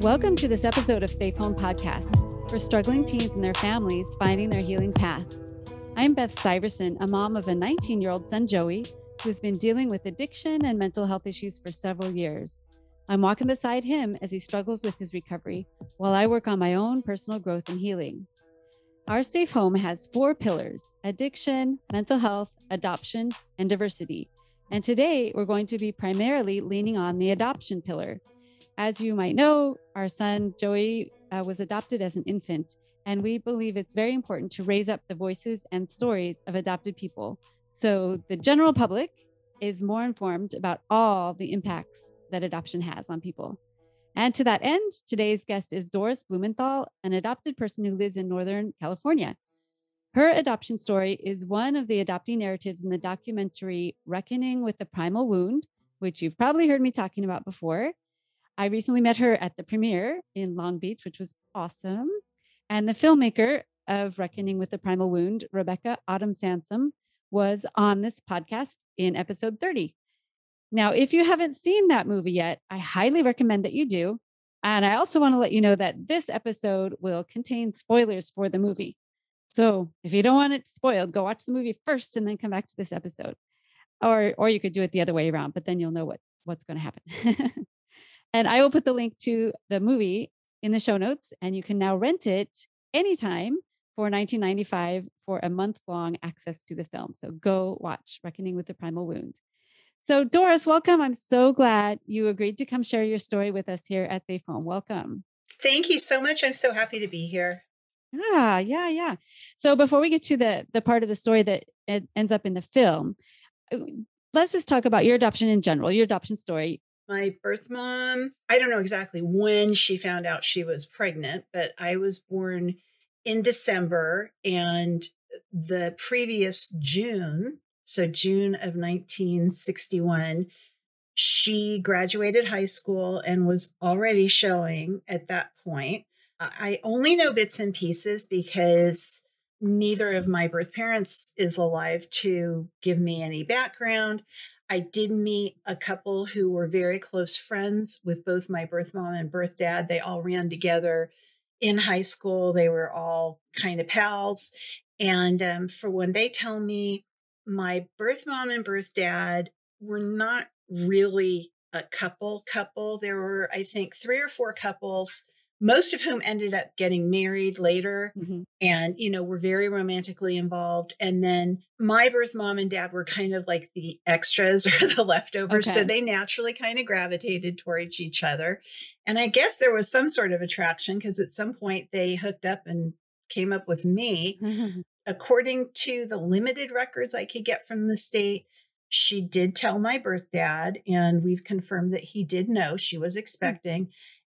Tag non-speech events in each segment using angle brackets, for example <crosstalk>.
Welcome to this episode of Safe Home Podcast for struggling teens and their families finding their healing path. I'm Beth Syverson, a mom of a 19 year old son, Joey, who's been dealing with addiction and mental health issues for several years. I'm walking beside him as he struggles with his recovery while I work on my own personal growth and healing. Our safe home has four pillars addiction, mental health, adoption, and diversity. And today we're going to be primarily leaning on the adoption pillar. As you might know, our son Joey uh, was adopted as an infant, and we believe it's very important to raise up the voices and stories of adopted people so the general public is more informed about all the impacts that adoption has on people. And to that end, today's guest is Doris Blumenthal, an adopted person who lives in Northern California. Her adoption story is one of the adopting narratives in the documentary Reckoning with the Primal Wound, which you've probably heard me talking about before. I recently met her at the premiere in Long Beach, which was awesome. And the filmmaker of Reckoning with the Primal Wound, Rebecca Autumn Sansom, was on this podcast in episode 30. Now, if you haven't seen that movie yet, I highly recommend that you do. And I also want to let you know that this episode will contain spoilers for the movie. So if you don't want it spoiled, go watch the movie first and then come back to this episode. Or or you could do it the other way around, but then you'll know what what's going to happen. <laughs> and I will put the link to the movie in the show notes and you can now rent it anytime for 1995 for a month long access to the film. So go watch Reckoning with the Primal Wound. So, Doris, welcome. I'm so glad you agreed to come share your story with us here at Safe Home. Welcome. Thank you so much. I'm so happy to be here. Yeah, yeah, yeah. So, before we get to the the part of the story that ends up in the film, uh, let's just talk about your adoption in general, your adoption story. My birth mom, I don't know exactly when she found out she was pregnant, but I was born in December and the previous June, so June of 1961, she graduated high school and was already showing at that point. I only know bits and pieces because neither of my birth parents is alive to give me any background. I did meet a couple who were very close friends with both my birth mom and birth dad. They all ran together in high school. They were all kind of pals. And um, for when they tell me my birth mom and birth dad were not really a couple couple, there were, I think, three or four couples most of whom ended up getting married later mm-hmm. and you know were very romantically involved and then my birth mom and dad were kind of like the extras <laughs> or the leftovers okay. so they naturally kind of gravitated towards each other and i guess there was some sort of attraction because at some point they hooked up and came up with me mm-hmm. according to the limited records i could get from the state she did tell my birth dad and we've confirmed that he did know she was hmm. expecting mm-hmm.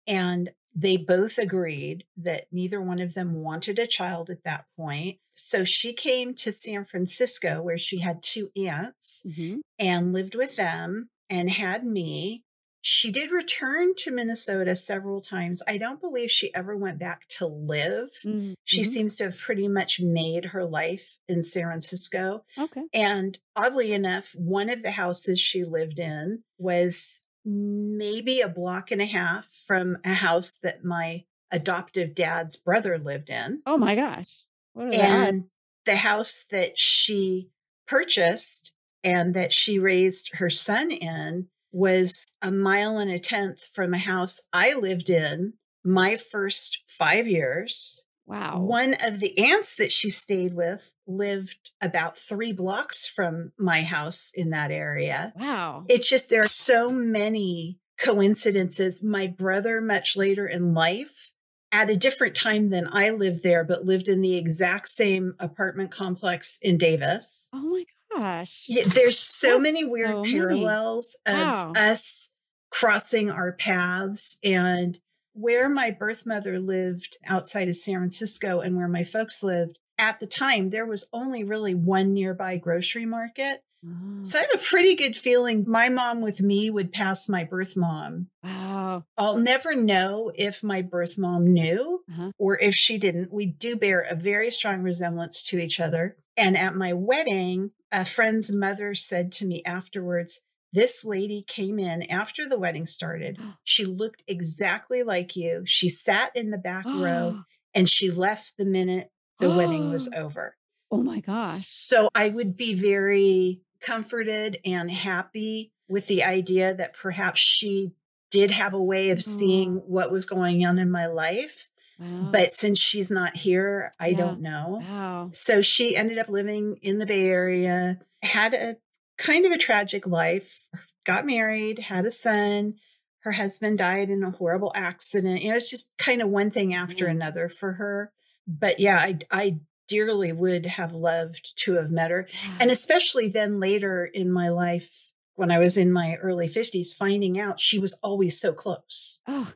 And they both agreed that neither one of them wanted a child at that point. So she came to San Francisco, where she had two aunts, mm-hmm. and lived with them and had me. She did return to Minnesota several times. I don't believe she ever went back to live. Mm-hmm. She seems to have pretty much made her life in San Francisco. Okay. And oddly enough, one of the houses she lived in was maybe a block and a half from a house that my adoptive dad's brother lived in. Oh my gosh. and the, the house that she purchased and that she raised her son in was a mile and a tenth from a house I lived in my first five years. Wow. One of the aunts that she stayed with lived about three blocks from my house in that area. Wow. It's just there are so many coincidences. My brother, much later in life, at a different time than I lived there, but lived in the exact same apartment complex in Davis. Oh my gosh. Yeah, there's so That's many weird so parallels many. of wow. us crossing our paths and where my birth mother lived outside of San Francisco and where my folks lived at the time, there was only really one nearby grocery market. Oh. So I have a pretty good feeling my mom with me would pass my birth mom. Wow. I'll never know if my birth mom knew uh-huh. or if she didn't. We do bear a very strong resemblance to each other. And at my wedding, a friend's mother said to me afterwards, This lady came in after the wedding started. <gasps> She looked exactly like you. She sat in the back row <gasps> and she left the minute the wedding was <gasps> over. Oh my gosh. So I would be very comforted and happy with the idea that perhaps she did have a way of seeing oh. what was going on in my life. Wow. But since she's not here, I Yeah. don't know. wow. So she ended up living in the Bay Area, had a kind of a tragic life, got married, had a son. Her husband died in a horrible accident. You know, it's just kind of one thing after Yeah. another for her. But yeah, I, I dearly would have loved to have met her. And especially then later in my life, when I was in my early 50s, finding out she was always so close. Oh,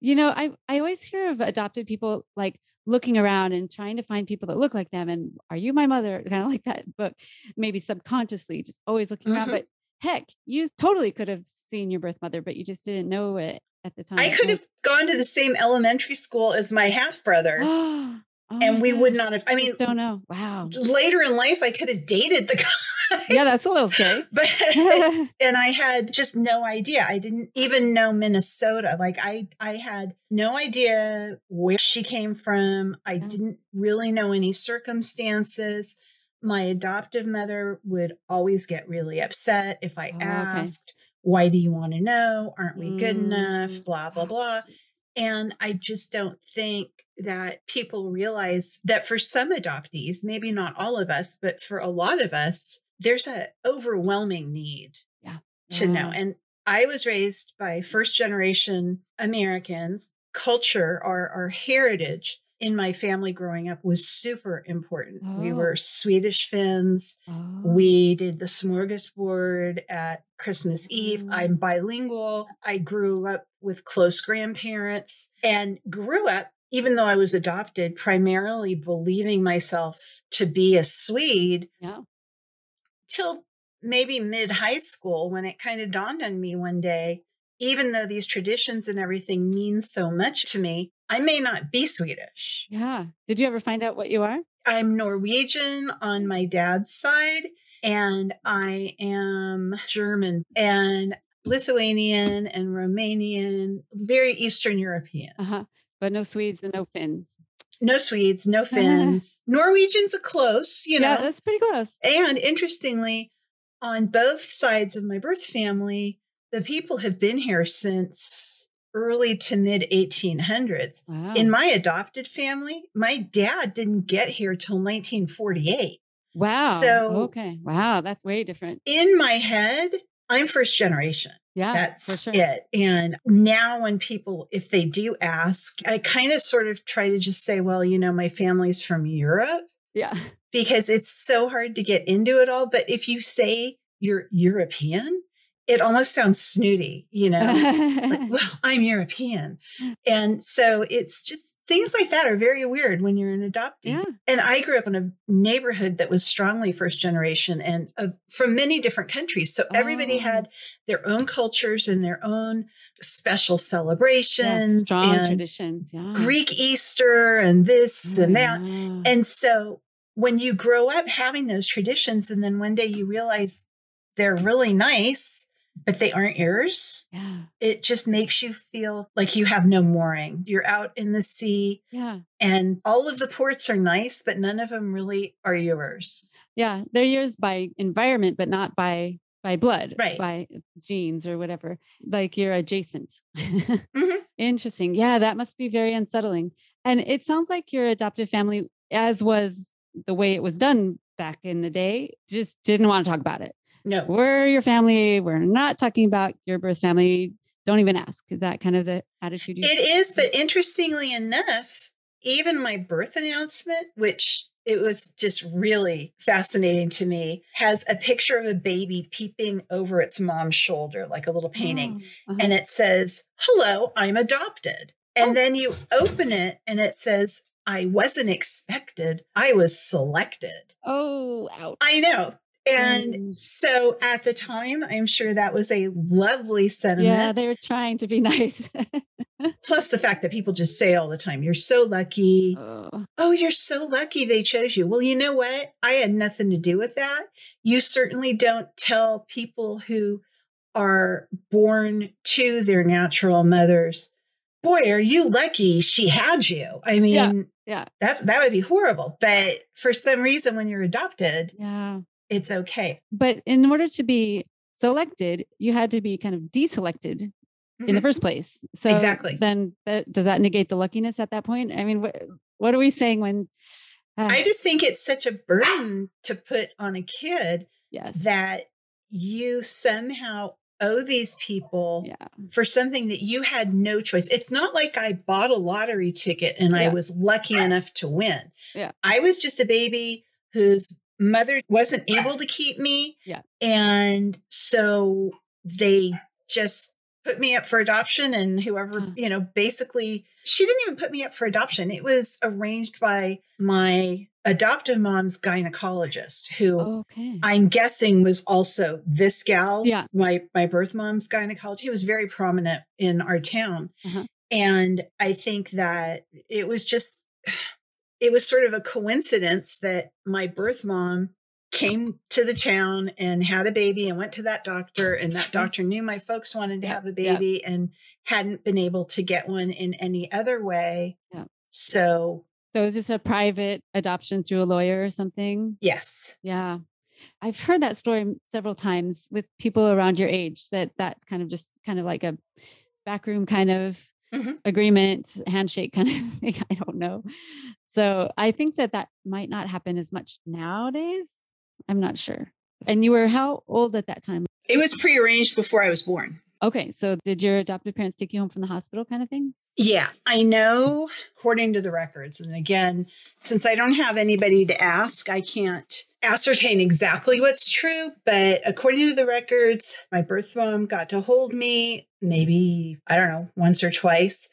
you know, I I always hear of adopted people like looking around and trying to find people that look like them. And are you my mother? <laughs> Kind of like that book, maybe subconsciously, just always looking around. Mhm. But heck, you totally could have seen your birth mother, but you just didn't know it at the time. I could have gone to the same elementary school as my half brother. <gasps> Oh and we would not have, I mean, just don't know. Wow. later in life, I could have dated the guy. Yeah, that's a little scary. <laughs> but <laughs> and I had just no idea. I didn't even know Minnesota. Like I I had no idea where she came from. I Yeah. didn't really know any circumstances. My adoptive mother would always get really upset if I Oh, okay. asked, "Why do you want to know? Aren't we good Mm. enough?" blah blah <gasps> blah. And I just don't think that people realize that for some adoptees, maybe not all of us, but for a lot of us, there's a overwhelming need to know. And I was raised by first generation Americans. Culture, our, our heritage in my family growing up was super important. We Oh. were Swedish Finns. Oh. We did the smorgasbord at Christmas Eve. Mm. I'm bilingual. I grew up with close grandparents and grew up, even though I was adopted, primarily believing myself to be a Swede Yeah. till maybe mid high school when it kind of dawned on me one day even though these traditions and everything mean so much to me, I may not be Swedish. Yeah. Did you ever find out what you are? I'm Norwegian on my dad's side, and I am German and Lithuanian and Romanian, very Eastern European. Uh huh. But no Swedes and no Finns. No Swedes, no <laughs> Finns. Norwegians are close, you know. yeah, that's pretty close. And interestingly, on both sides of my birth family, the people have been here since early to mid 1800s. Wow. In my adopted family, my dad didn't get here till 1948. wow. so- okay. Wow. That's way different. In my head, I'm first generation. Yeah. That's sure. it. And now, when people, if they do ask, I kind of sort of try to just say, well, you know, my family's from Europe Yeah. because it's so hard to get into it all. But if you say you're European, it almost sounds snooty, you know, like, <laughs> well, I'm European. And so it's just things like that are very weird when you're an adoptee. yeah. And I grew up in a neighborhood that was strongly first generation and uh, from many different countries. So everybody Oh. had their own cultures and their own special celebrations strong and traditions. Yeah. Greek Easter and this Oh, and that. yeah. And so when you grow up having those traditions and then one day you realize they're really nice, but they aren't yours, yeah. it just makes you feel like you have no mooring. You're out in the sea Yeah. and all of the ports are nice, but none of them really are yours. Yeah. They're yours by environment, but not by by blood, Right. by genes or whatever. Like you're adjacent. <laughs> Mhm. Interesting. Yeah, that must be very unsettling. And it sounds like your adoptive family, as was the way it was done back in the day, just didn't want to talk about it. No. We're your family. We're not talking about your birth family. Don't even ask. Is that kind of the attitude you It is, but interestingly enough, even my birth announcement, which it was just really fascinating to me, has a picture of a baby peeping over its mom's shoulder, like a little painting. Oh, uh-huh. And it says, Hello, I'm adopted. And Oh. then you open it and it says, I wasn't expected, I was selected. oh, ouch. I know. And Mm. so at the time, I'm sure that was a lovely sentiment. yeah, they were trying to be nice. <laughs> Plus the fact that people just say all the time, you're so lucky. oh, Oh, you're so lucky they chose you. Well, you know what? I had nothing to do with that. You certainly don't tell people who are born to their natural mothers, boy, are you lucky she had you. I mean, Yeah. Yeah. that's that would be horrible. But for some reason, when you're adopted, Yeah. It's okay. But in order to be selected, you had to be kind of deselected in the Mhm. first place. So Exactly. then that, does that negate the luckiness at that point? I mean, what, what are we saying when? uh, I just think it's such a burden to put on a kid yes. that you somehow owe these people yeah. for something that you had no choice. It's not like I bought a lottery ticket and I was lucky <laughs> enough to win. Yeah. I was just a baby whose mother wasn't able to keep me. Yeah. And so they just put me up for adoption and whoever, Huh. you know, basically she didn't even put me up for adoption. It was arranged by my adoptive mom's gynecologist who Okay. I'm guessing was also this gal's, Yeah. my my birth mom's gynecologist. He was very prominent in our town. Uh-huh. And I think that it was just it was sort of a coincidence that my birth mom came to the town and had a baby and went to that doctor and that doctor knew my folks wanted to Yeah, have a yeah. baby and hadn't been able to get one in any other way. Yeah. So, so is this a private adoption through a lawyer or something? yes. Yeah. I've heard that story several times with people around your age that that's kind of just kind of like a backroom kind of Mhm. agreement, handshake kind of <laughs> thing. I don't know. So I think that that might not happen as much nowadays. I'm not sure. And you were how old at that time? It was prearranged before I was born. Okay. So did your adoptive parents take you home from the hospital kind of thing? Yeah, I know according to the records. And again, since I don't have anybody to ask, I can't ascertain exactly what's true. But according to the records, my birth mom got to hold me maybe, I don't know, once or twice.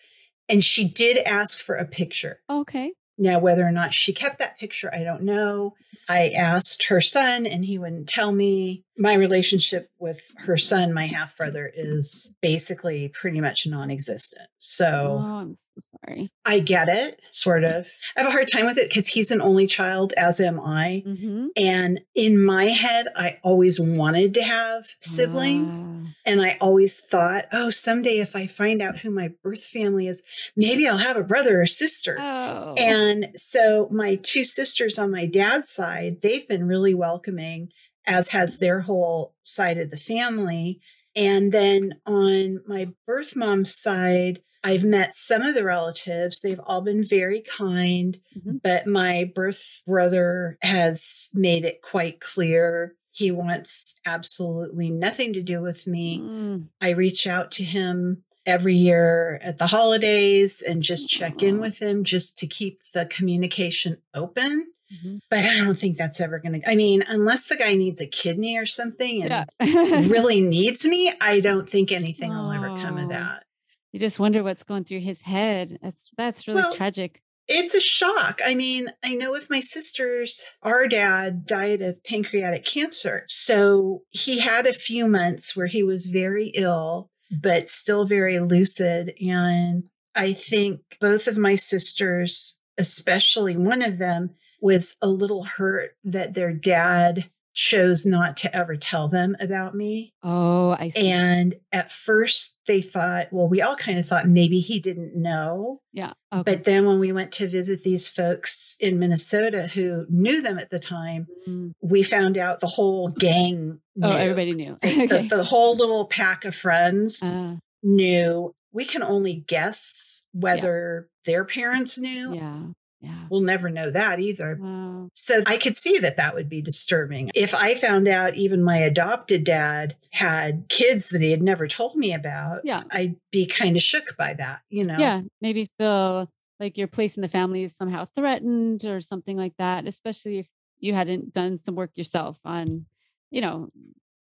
And she did ask for a picture. Okay. Now, whether or not she kept that picture, I don't know. I asked her son, and he wouldn't tell me. My relationship with her son, my half brother, is basically pretty much non existent. So. Oh, I'm so sorry. I get it, sort of. I have a hard time with it because he's an only child, as am I. Mm-hmm. And in my head, I always wanted to have siblings. Ah. And I always thought, oh, someday if I find out who my birth family is, maybe I'll have a brother or sister. Oh. And so my two sisters on my dad's side, they've been really welcoming, as has their whole side of the family. And then on my birth mom's side, I've met some of the relatives. They've all been very kind, Mhm. but my birth brother has made it quite clear he wants absolutely nothing to do with me. Mm. I reach out to him every year at the holidays and just check in with him just to keep the communication open. Mhm. But I don't think that's ever going to, I mean, unless the guy needs a kidney or something and Yeah. <laughs> really needs me, I don't think anything will ever come of that. you just wonder what's going through his head. That's that's really Well, tragic. It's a shock. I mean, I know with my sisters, our dad died of pancreatic cancer. So he had a few months where he was very ill, but still very lucid. And I think both of my sisters, especially one of them, was a little hurt that their dad chose not to ever tell them about me. Oh, I see. And at first they thought, well, we all kind of thought maybe he didn't know. yeah. Okay. But then when we went to visit these folks in Minnesota who knew them at the time, Mm. we found out the whole gang knew. oh, everybody knew. <laughs> The, okay. the whole little pack of friends Uh, knew. We can only guess whether their parents knew. yeah. Yeah. We'll never know that either. Wow. So I could see that that would be disturbing. If I found out even my adopted dad had kids that he had never told me about, Yeah. I'd be kind of shook by that, you know? Yeah. Maybe feel like your place in the family is somehow threatened or something like that, especially if you hadn't done some work yourself on, you know,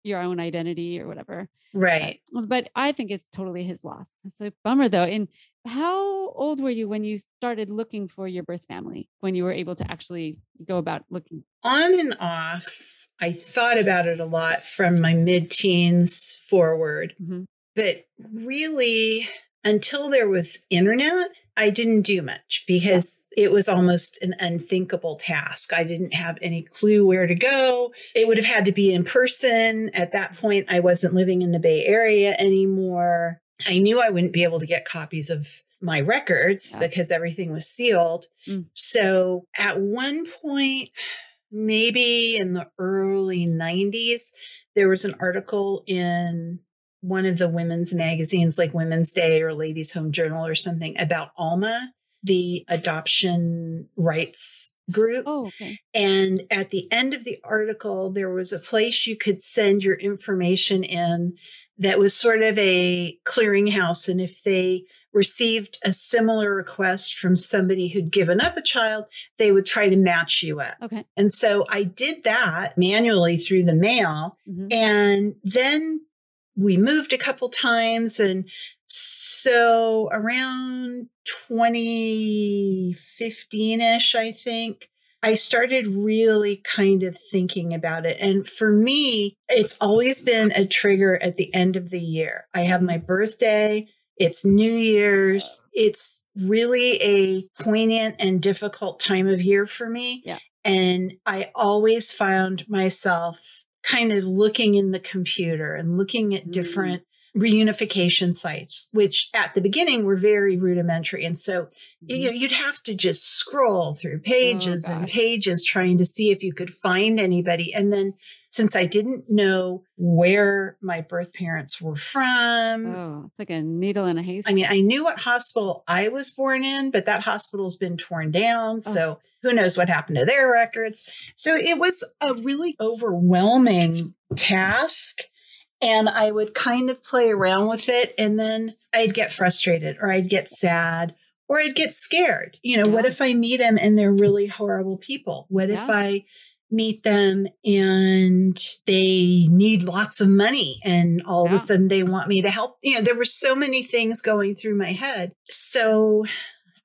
your own identity or whatever. Right. But, but I think it's totally his loss. It's a bummer though. And how old were you when you started looking for your birth family? When you were able to actually go about looking? On and off, I thought about it a lot from my mid teens forward. Mhm. But really, until there was internet, I didn't do much because it was almost an unthinkable task. I didn't have any clue where to go. It would have had to be in person. At that point, I wasn't living in the Bay Area anymore. I knew I wouldn't be able to get copies of my records Yeah. because everything was sealed. Mm. So at one point, maybe in the early 90s, there was an article in one of the women's magazines, like Women's Day or Ladies Home Journal or something, about Alma, the adoption rights group. Oh, okay. And at the end of the article, there was a place you could send your information in that was sort of a clearinghouse. And if they received a similar request from somebody who'd given up a child, they would try to match you up. Okay. And so I did that manually through the mail. Mhm. And then we moved a couple times. And so around 2015 ish, I think, I started really kind of thinking about it. And for me, it's always been a trigger at the end of the year. I have my birthday, it's New Year's, it's really a poignant and difficult time of year for me. Yeah. And I always found myself kind of looking in the computer and looking at Mm. different reunification sites, which at the beginning were very rudimentary. And so you know, you'd have to just scroll through pages and Oh, gosh. pages trying to see if you could find anybody. And then since I didn't know where my birth parents were from, Oh, it's like a needle in a haystack. I mean, I knew what hospital I was born in, but that hospital's been torn down. So who knows what happened to their records. So it was a really overwhelming task. And I would kind of play around with it. And then I'd get frustrated or I'd get sad or I'd get scared. You know, what if I meet them and they're really horrible people? What if I meet them and they need lots of money and all of a sudden they want me to help? You know, there were so many things going through my head. So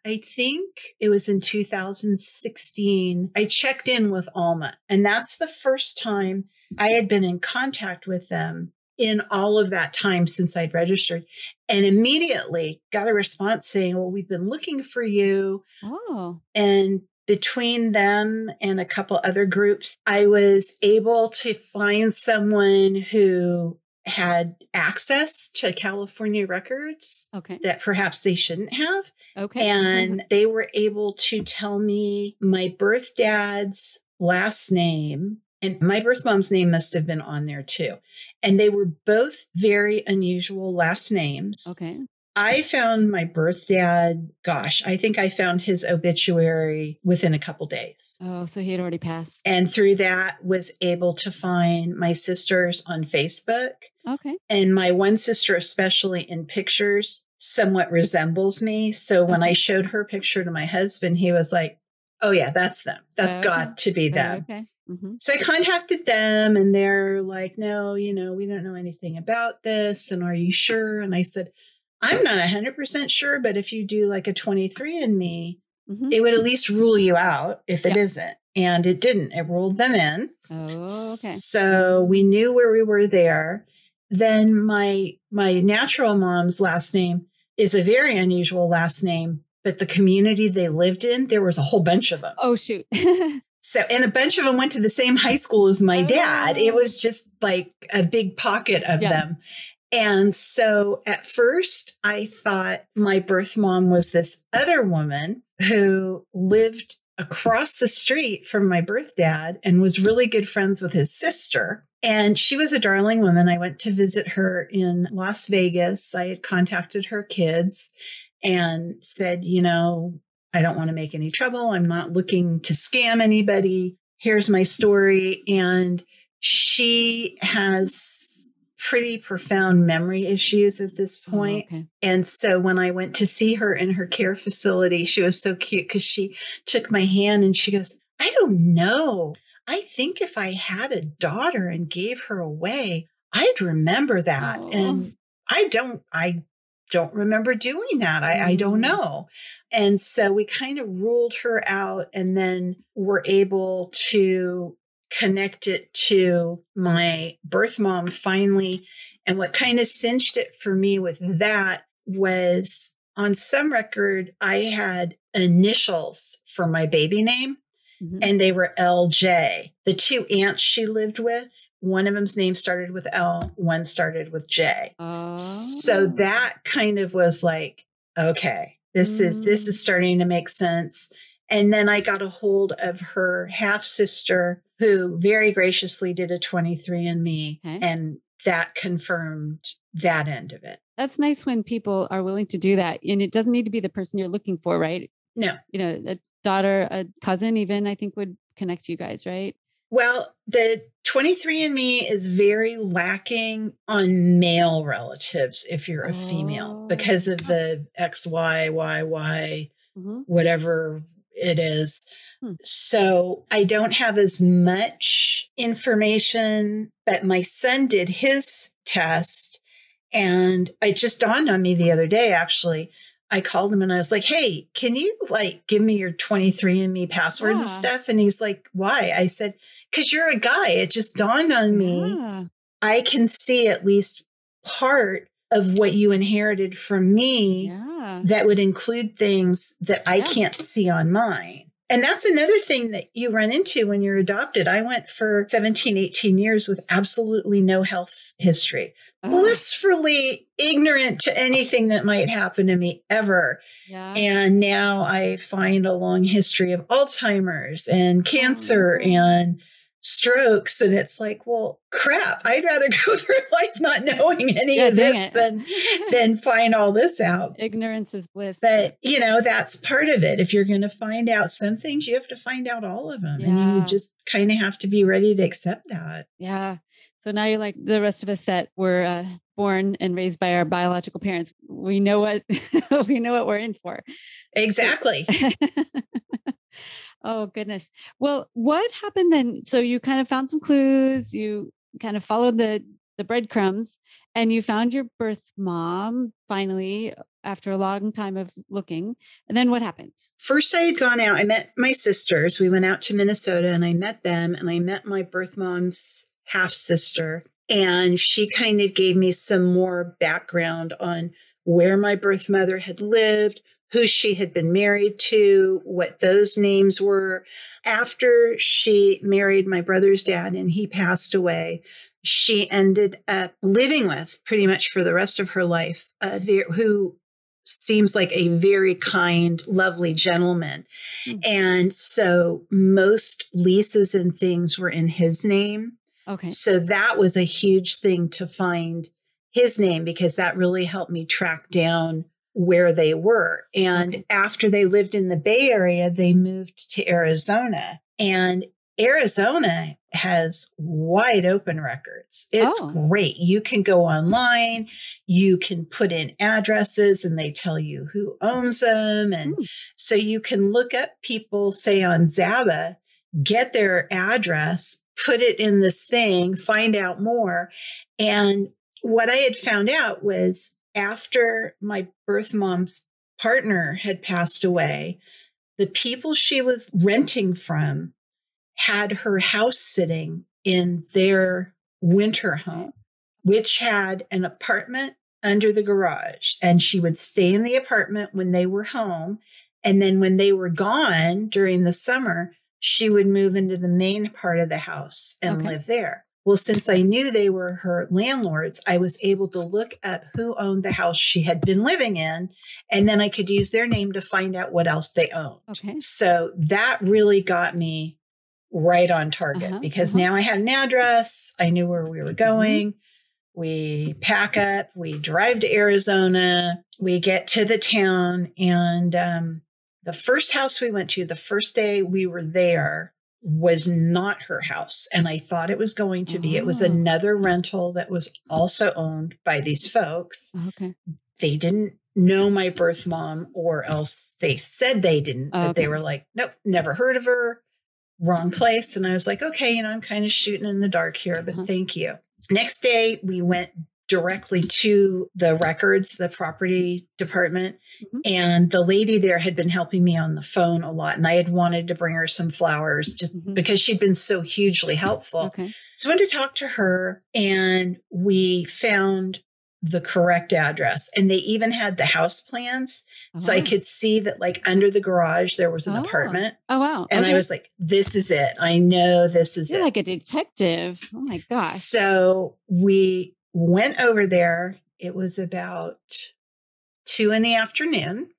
I think it was in 2016, I checked in with Alma, and that's the first time I had been in contact with them in all of that time since I'd registered. And immediately got a response saying, Well, we've been looking for you. oh, And between them and a couple other groups, I was able to find someone who had access to California records okay. that perhaps they shouldn't have. Okay. <laughs> And they were able to tell me my birth dad's last name. And my birth mom's name must have been on there too. And they were both very unusual last names. okay. I found my birth dad, gosh, I think I found his obituary within a couple days. Oh, so he had already passed. And through that was able to find my sisters on Facebook. Okay. And my one sister, especially in pictures, somewhat resembles me. So when I showed her picture to my husband, he was like, Oh, yeah, that's them. That's Okay. got to be Oh, them. okay. hmm So I contacted them and they're like, No, you know, we don't know anything about this. And are you sure? And I said, I'm not 100% sure, but if you do like a 23andMe, hmm it would at least rule you out if it Yeah. not And it didn't. It ruled them in. Oh, okay. So we knew where we were there. Then my my natural mom's last name is a very unusual last name, but the community they lived in, there was a whole bunch of them. Oh, shoot. <laughs> So and a bunch of them went to the same high school as my oh, dad. It Oh. was just like a big pocket of Yeah. them. And so at first I thought my birth mom was this other woman who lived across the street from my birth dad and was really good friends with his sister. And she was a darling woman. I went to visit her in Las Vegas. I had contacted her kids and said, you know, I don't want to make any trouble. I'm not looking to scam anybody. Here's my story. And she has pretty profound memory issues at this Oh, okay. And so when I went to see her in her care facility, she was so cute because she took my hand and she goes, I don't know. I think if I had a daughter and gave her away, I'd remember that. Aw. And I don't, I don't remember doing that. I, I don't Mm. know. And so we kind of ruled her out and then were able to connect it to my birth mom finally. And what kind of cinched it for me with that was on some record, I had initials for my baby name. Mm-hmm. And they were LJ. The two aunts she lived with, one of them's name started with L, one started with J. Oh. So that kind of was like, okay, this mm. is this is mm. starting to make sense. And then I got a hold of her half sister who very graciously did a 23andMe okay. and that confirmed that end of it. That's nice when people are willing to do that. And it doesn't need to be the person you're looking for, right? No. You know, a daughter, a cousin, even, I think would connect you guys, right? Well, the 23andMe is very lacking on male relatives if you're a oh. female because of the XYYY, mm-hmm. whatever it is. Hmm. So I don't have as much information, but my son did his test. And it just dawned on me the other day, actually. I called him and I was like, hey, can you like give me your 23andMe password yeah. and stuff? And he's like, why? I said, because you're a guy. It just dawned on me. Yeah. I can see at least part of what you inherited from me yeah. that would include things that I can't see on mine. And that's another thing that you run into when you're adopted. I went for 17, 18 years with absolutely no health history, oh. blissfully ignorant to anything that might happen to me ever. Yeah. And now I find a long history of Alzheimer's and cancer oh. and strokes and it's like well crap i'd rather <laughs> go through life not knowing any yeah, of this than <laughs> than find all this out. Ignorance is bliss. But you know that's part of it. If you're going to find out some things you have to find out all of them yeah. and you just kind of have to be ready to accept that. Yeah. So now you're like the rest of us that were uh, born and raised by our biological parents we know what <laughs> we know what we're in for. Exactly Oh goodness. Well, what happened then? So you kind of found some clues, you kind of followed the the breadcrumbs and you found your birth mom finally after a long time of looking. And then what happened? First I had gone out, I met my sisters. We went out to Minnesota and I met them and I met my birth mom's half sister and she kind of gave me some more background on where my birth mother had lived, who she had been married to, what those names were. After she married my brother's dad and he passed away, she ended up living with pretty much for the rest of her life, uh, who seems like a very kind, lovely gentleman. Mm-hmm. And so most leases and things were in his name. Okay. So that was a huge thing to find his name because that really helped me track down where they were. And after they lived in the Bay Area, they moved to Arizona. And Arizona has wide open records. It's oh. great. You can go online, you can put in addresses, and they tell you who owns them. And mm. so you can look up people, say on Zaba, get their address, put it in this thing, find out more. And what I had found out was after my birth mom's partner had passed away, the people she was renting from had her house sitting in their winter home, which had an apartment under the garage. And she would stay in the apartment when they were home. And then when they were gone during the summer, she would move into the main part of the house and okay. live there. Well, since I knew they were her landlords, I was able to look up who owned the house she had been living in, and then I could use their name to find out what else they owned. Okay. So that really got me right on target uh-huh, because uh-huh. now I had an address, I knew where we were mm-hmm. going. Mm-hmm. We pack up, we drive to Arizona, we get to the town, and um, the first house we went to, the first day we were there, was not her house. And I thought it was going to be. Oh. It was oh. another rental that was also owned by these folks. Okay. They didn't know my birth mom, or else they said they didn't, but they were like, nope, never heard of her, wrong place. And I was like, okay, you know, I'm kind of shooting in the dark here, but uh-huh. thank you. Next day, we went directly to the records, the property department. Mm-hmm. And the lady there had been helping me on the phone a lot. And I had wanted to bring her some flowers just mm-hmm. because she'd been so hugely helpful. Okay. So I went to talk to her and we found the correct address. And they even had the house plans. So I Oh. could see that, like, under the garage, there was an Oh. apartment. Oh wow. And I was like, this is it. I know this is You're it. like a detective. Oh my gosh. So we went over there. It was about two in the afternoon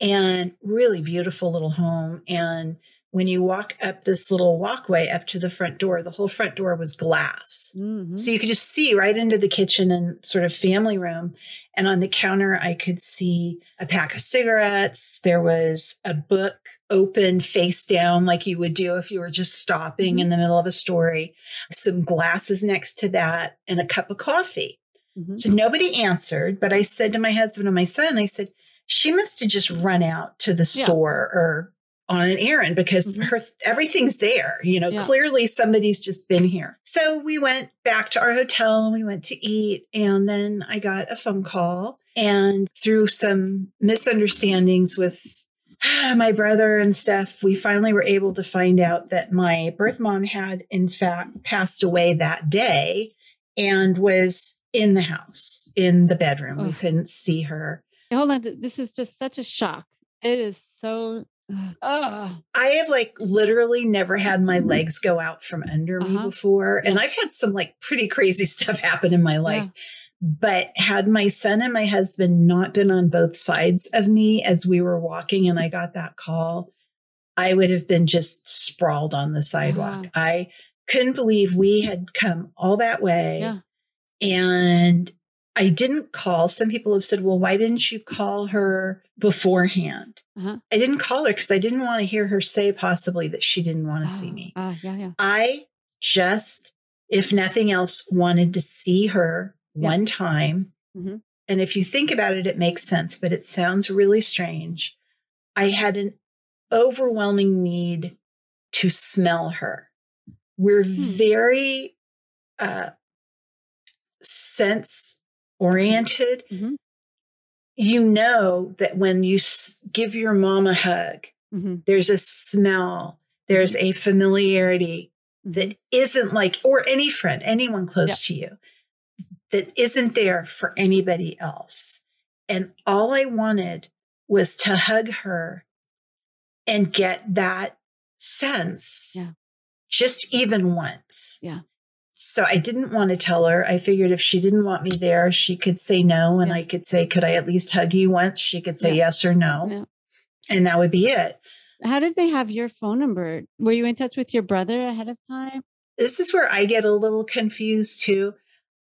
and really beautiful little home. And when you walk up this little walkway up to the front door, the whole front door was glass. Mhm. So you could just see right into the kitchen and sort of family room. And on the counter, I could see a pack of cigarettes. There was a book open face down, like you would do if you were just stopping Mhm. in the middle of a story, some glasses next to that, and a cup of coffee. Mhm. So nobody answered, but I said to my husband and my son, I said, she must have just run out to the Yeah. store or on an errand because Mhm. her everything's there. You know, Yeah. clearly somebody's just been here. So we went back to our hotel and we went to eat. And then I got a phone call. And through some misunderstandings with <sighs> my brother and stuff, we finally were able to find out that my birth mom had, in fact, passed away that day and was in the house, in the bedroom. We couldn't see her. Hold on. This is just such a shock. It is so. <sighs> Oh, I have like literally never had my legs go out from under me Uh-huh. before. And I've had some like pretty crazy <laughs> stuff happen in my life. But had my son and my husband not been on both sides of me as we were walking and I got that call, I would have been just sprawled on the sidewalk. Wow. I couldn't believe we had come all that way. Yeah. And I didn't call. Some people have said, well, why didn't you call her beforehand? Uh-huh. I didn't call her because I didn't want to hear her say possibly that she didn't want to see Oh, me. Ah, yeah, yeah. I just, if nothing else, wanted to see her Yeah. one time. Mhm. And if you think about it, it makes sense, but it sounds really strange. I had an overwhelming need to smell her. We're Hmm. very uh, sense oriented. Mhm. You know that when you give your mom a hug, hmm there's a smell, there's a familiarity that isn't like, or any friend, anyone close to you, that isn't there for anybody else. And all I wanted was to hug her and get that sense Yeah. just even once. Yeah. So I didn't want to tell her. I figured if she didn't want me there, she could say no. And Yeah. I could say, Could I at least hug you once? She could say Yeah. yes or no. Yeah. And that would be it. How did they have your phone number? Were you in touch with your brother ahead of time? this is where I get a little confused too.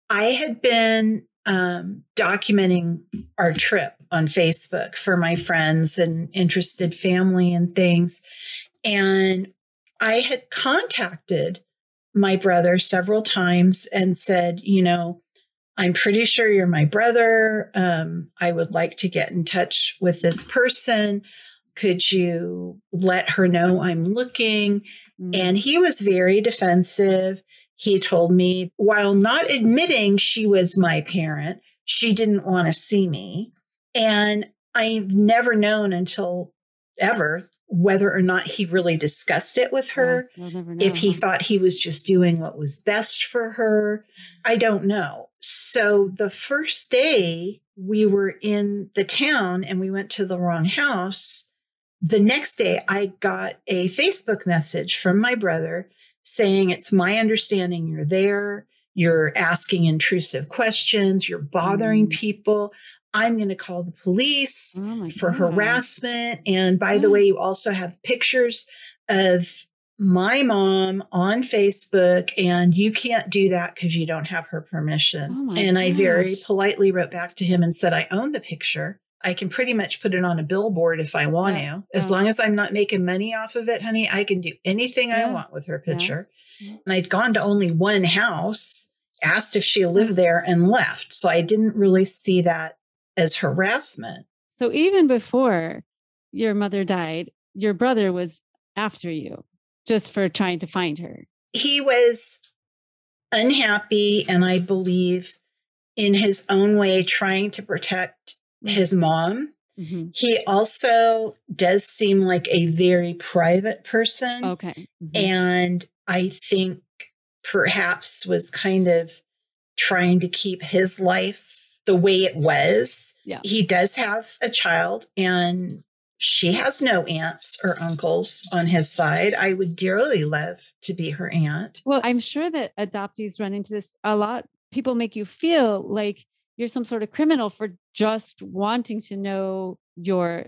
I had been um, documenting our trip on Facebook for my friends and interested family and things. And I had contacted my brother several times and said, you know, I'm pretty sure you're my brother. Um, I would like to get in touch with this person. Could you let her know I'm looking? Mm. And he was very defensive. He told me, while not admitting she was my parent, she didn't want to see me. And I've never known until ever whether or not he really discussed it with her. Yeah, we'll If he thought he was just doing what was best for her, I don't know. So the first day we were in the town and we went to the wrong house, the next day I got a Facebook message from my brother saying, It's my understanding you're there. You're asking intrusive questions. You're bothering Mm. people. I'm going to call the police Oh for gosh. harassment. And by the way, you also have pictures of my mom on Facebook, and you can't do that because you don't have her permission. Oh and I very politely wrote back to him and said, I own the picture. I can pretty much put it on a billboard if I want Yeah, to. As yeah. long as I'm not making money off of it, honey, I can do anything I want with her picture. Yeah. And I'd gone to only one house, asked if she lived there, and left. So I didn't really see that as harassment. So even before your mother died, your brother was after you just for trying to find her. he was unhappy and I believe in his own way trying to protect his mom. Mhm. He also does seem like a very private person. Okay. Mhm. And I think perhaps was kind of trying to keep his life the way it was. Yeah. He does have a child and she has no aunts or uncles on his side. I would dearly love to be her aunt. Well, I'm sure that adoptees run into this a lot. People make you feel like you're some sort of criminal for just wanting to know your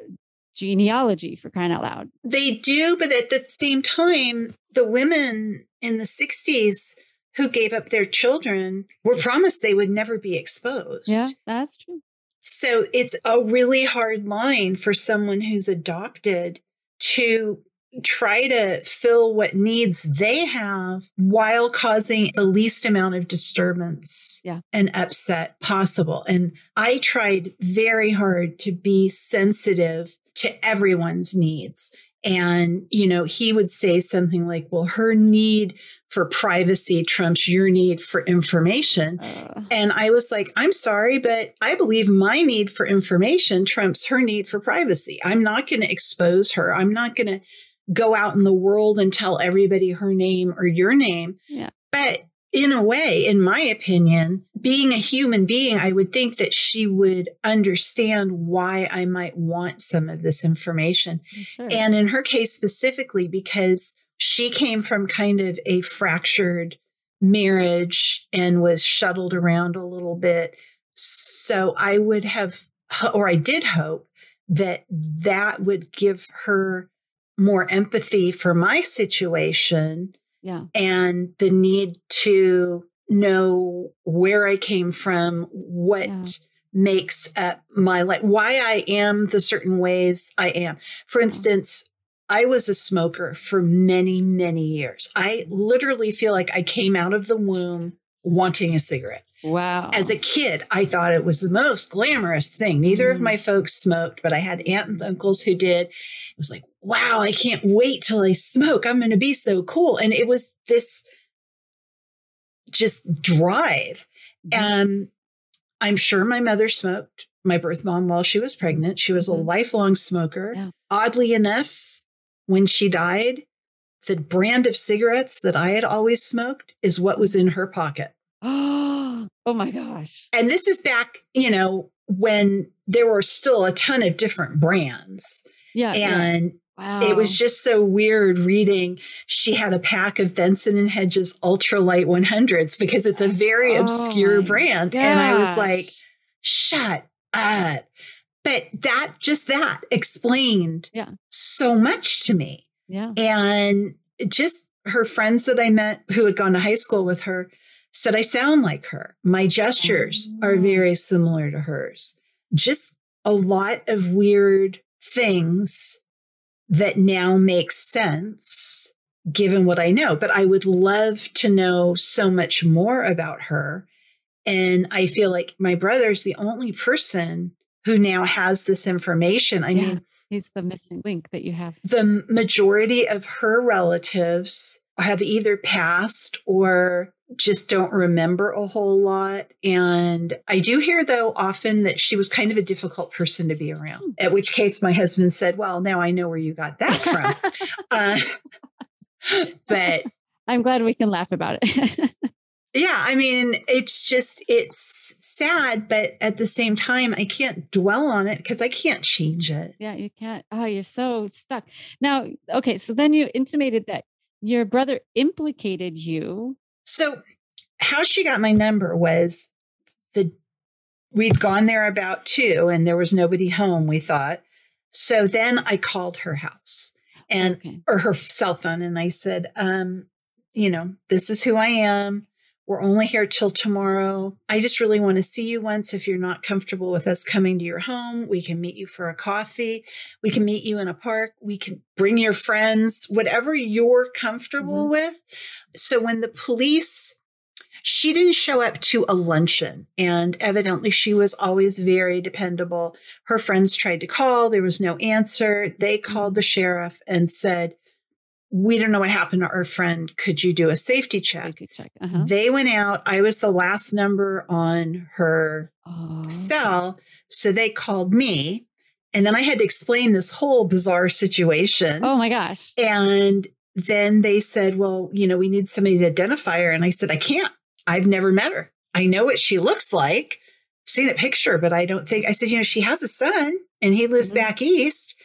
genealogy for crying out loud. They do, but at the same time, the women in the 60s who gave up their children were promised they would never be exposed. Yeah, that's true. So it's a really hard line for someone who's adopted to try to fill what needs they have while causing the least amount of disturbance Yeah. and upset possible. And I tried very hard to be sensitive to everyone's needs. And, you know, he would say something like, well, her need for privacy trumps your need for information. Uh, And I was like, I'm sorry, but I believe my need for information trumps her need for privacy. I'm not going to expose her. I'm not going to go out in the world and tell everybody her name or your name. Yeah. But in a way, in my opinion, being a human being, I would think that she would understand why I might want some of this information. sure. And in her case specifically, because she came from kind of a fractured marriage and was shuttled around a little bit. So I would have, or I did hope that that would give her more empathy for my situation yeah. and the need to know where I came from, what Yeah. makes up my life, why I am the certain ways I am. For instance, I was a smoker for many, many years. I literally feel like I came out of the womb wanting a cigarette. Wow. As a kid, I thought it was the most glamorous thing. Neither of Mhm. my folks smoked, but I had aunts and uncles who did. It was like, wow, I can't wait till I smoke. I'm going to be so cool. And it was this just drive. Mhm. Um, I'm sure my mother smoked my birth mom while she was pregnant. She was a Mhm. lifelong smoker. Yeah. Oddly enough, when she died, the brand of cigarettes that I had always smoked is what was in her pocket. <gasps> oh my gosh. And this is back, you know, when there were still a ton of different brands. Yeah. yeah. And Wow. it was just so weird reading she had a pack of Benson and Hedges ultralight 100s because it's a very Oh obscure brand. And I was like, shut up. But that just that explained Yeah. so much to me. Yeah. And just her friends that I met who had gone to high school with her said I sound like her. My gestures are Oh. very similar to hers. Just a lot of weird things that now make sense given what I know. But I would love to know so much more about her. And I feel like my brother's the only person who now has this information. I Yeah. mean, He's the missing link that you have. the majority of her relatives have either passed or just don't remember a whole lot. And I do hear, though, often that she was kind of a difficult person to be around. At which case, my husband said, Well, now I know where you got that from. <laughs> uh, but I'm glad we can laugh about it. <laughs> yeah, I mean, it's just, it's sad, but at the same time, I can't dwell on it because I can't change it. yeah, you can't. Oh, you're so stuck. Now, okay. So then you intimated that your brother implicated you. So, how she got my number was the we'd gone there about two, and there was nobody home. We thought. So then I called her house and okay. or her cell phone, and I said, um, you know, this is who I am. We're only here till tomorrow. I just really want to see you once. If you're not comfortable with us coming to your home, we can meet you for a coffee. We can meet you in a park. We can bring your friends, whatever you're comfortable Mhm. with. So when the police, she didn't show up to a luncheon, and evidently she was always very dependable. Her friends tried to call, there was no answer. They called the sheriff and said, We don't know what happened to our friend. Could you do a safety check? Safety check. Uh-huh. They went out. I was the last number on her Oh, cell. So they called me. And then I had to explain this whole bizarre situation. oh my gosh. And then they said, Well, you know, we need somebody to identify her. And I said, I can't. I've never met her. I know what she looks like, seen a picture, but I don't think I said, you know, she has a son and he lives Mhm. back east.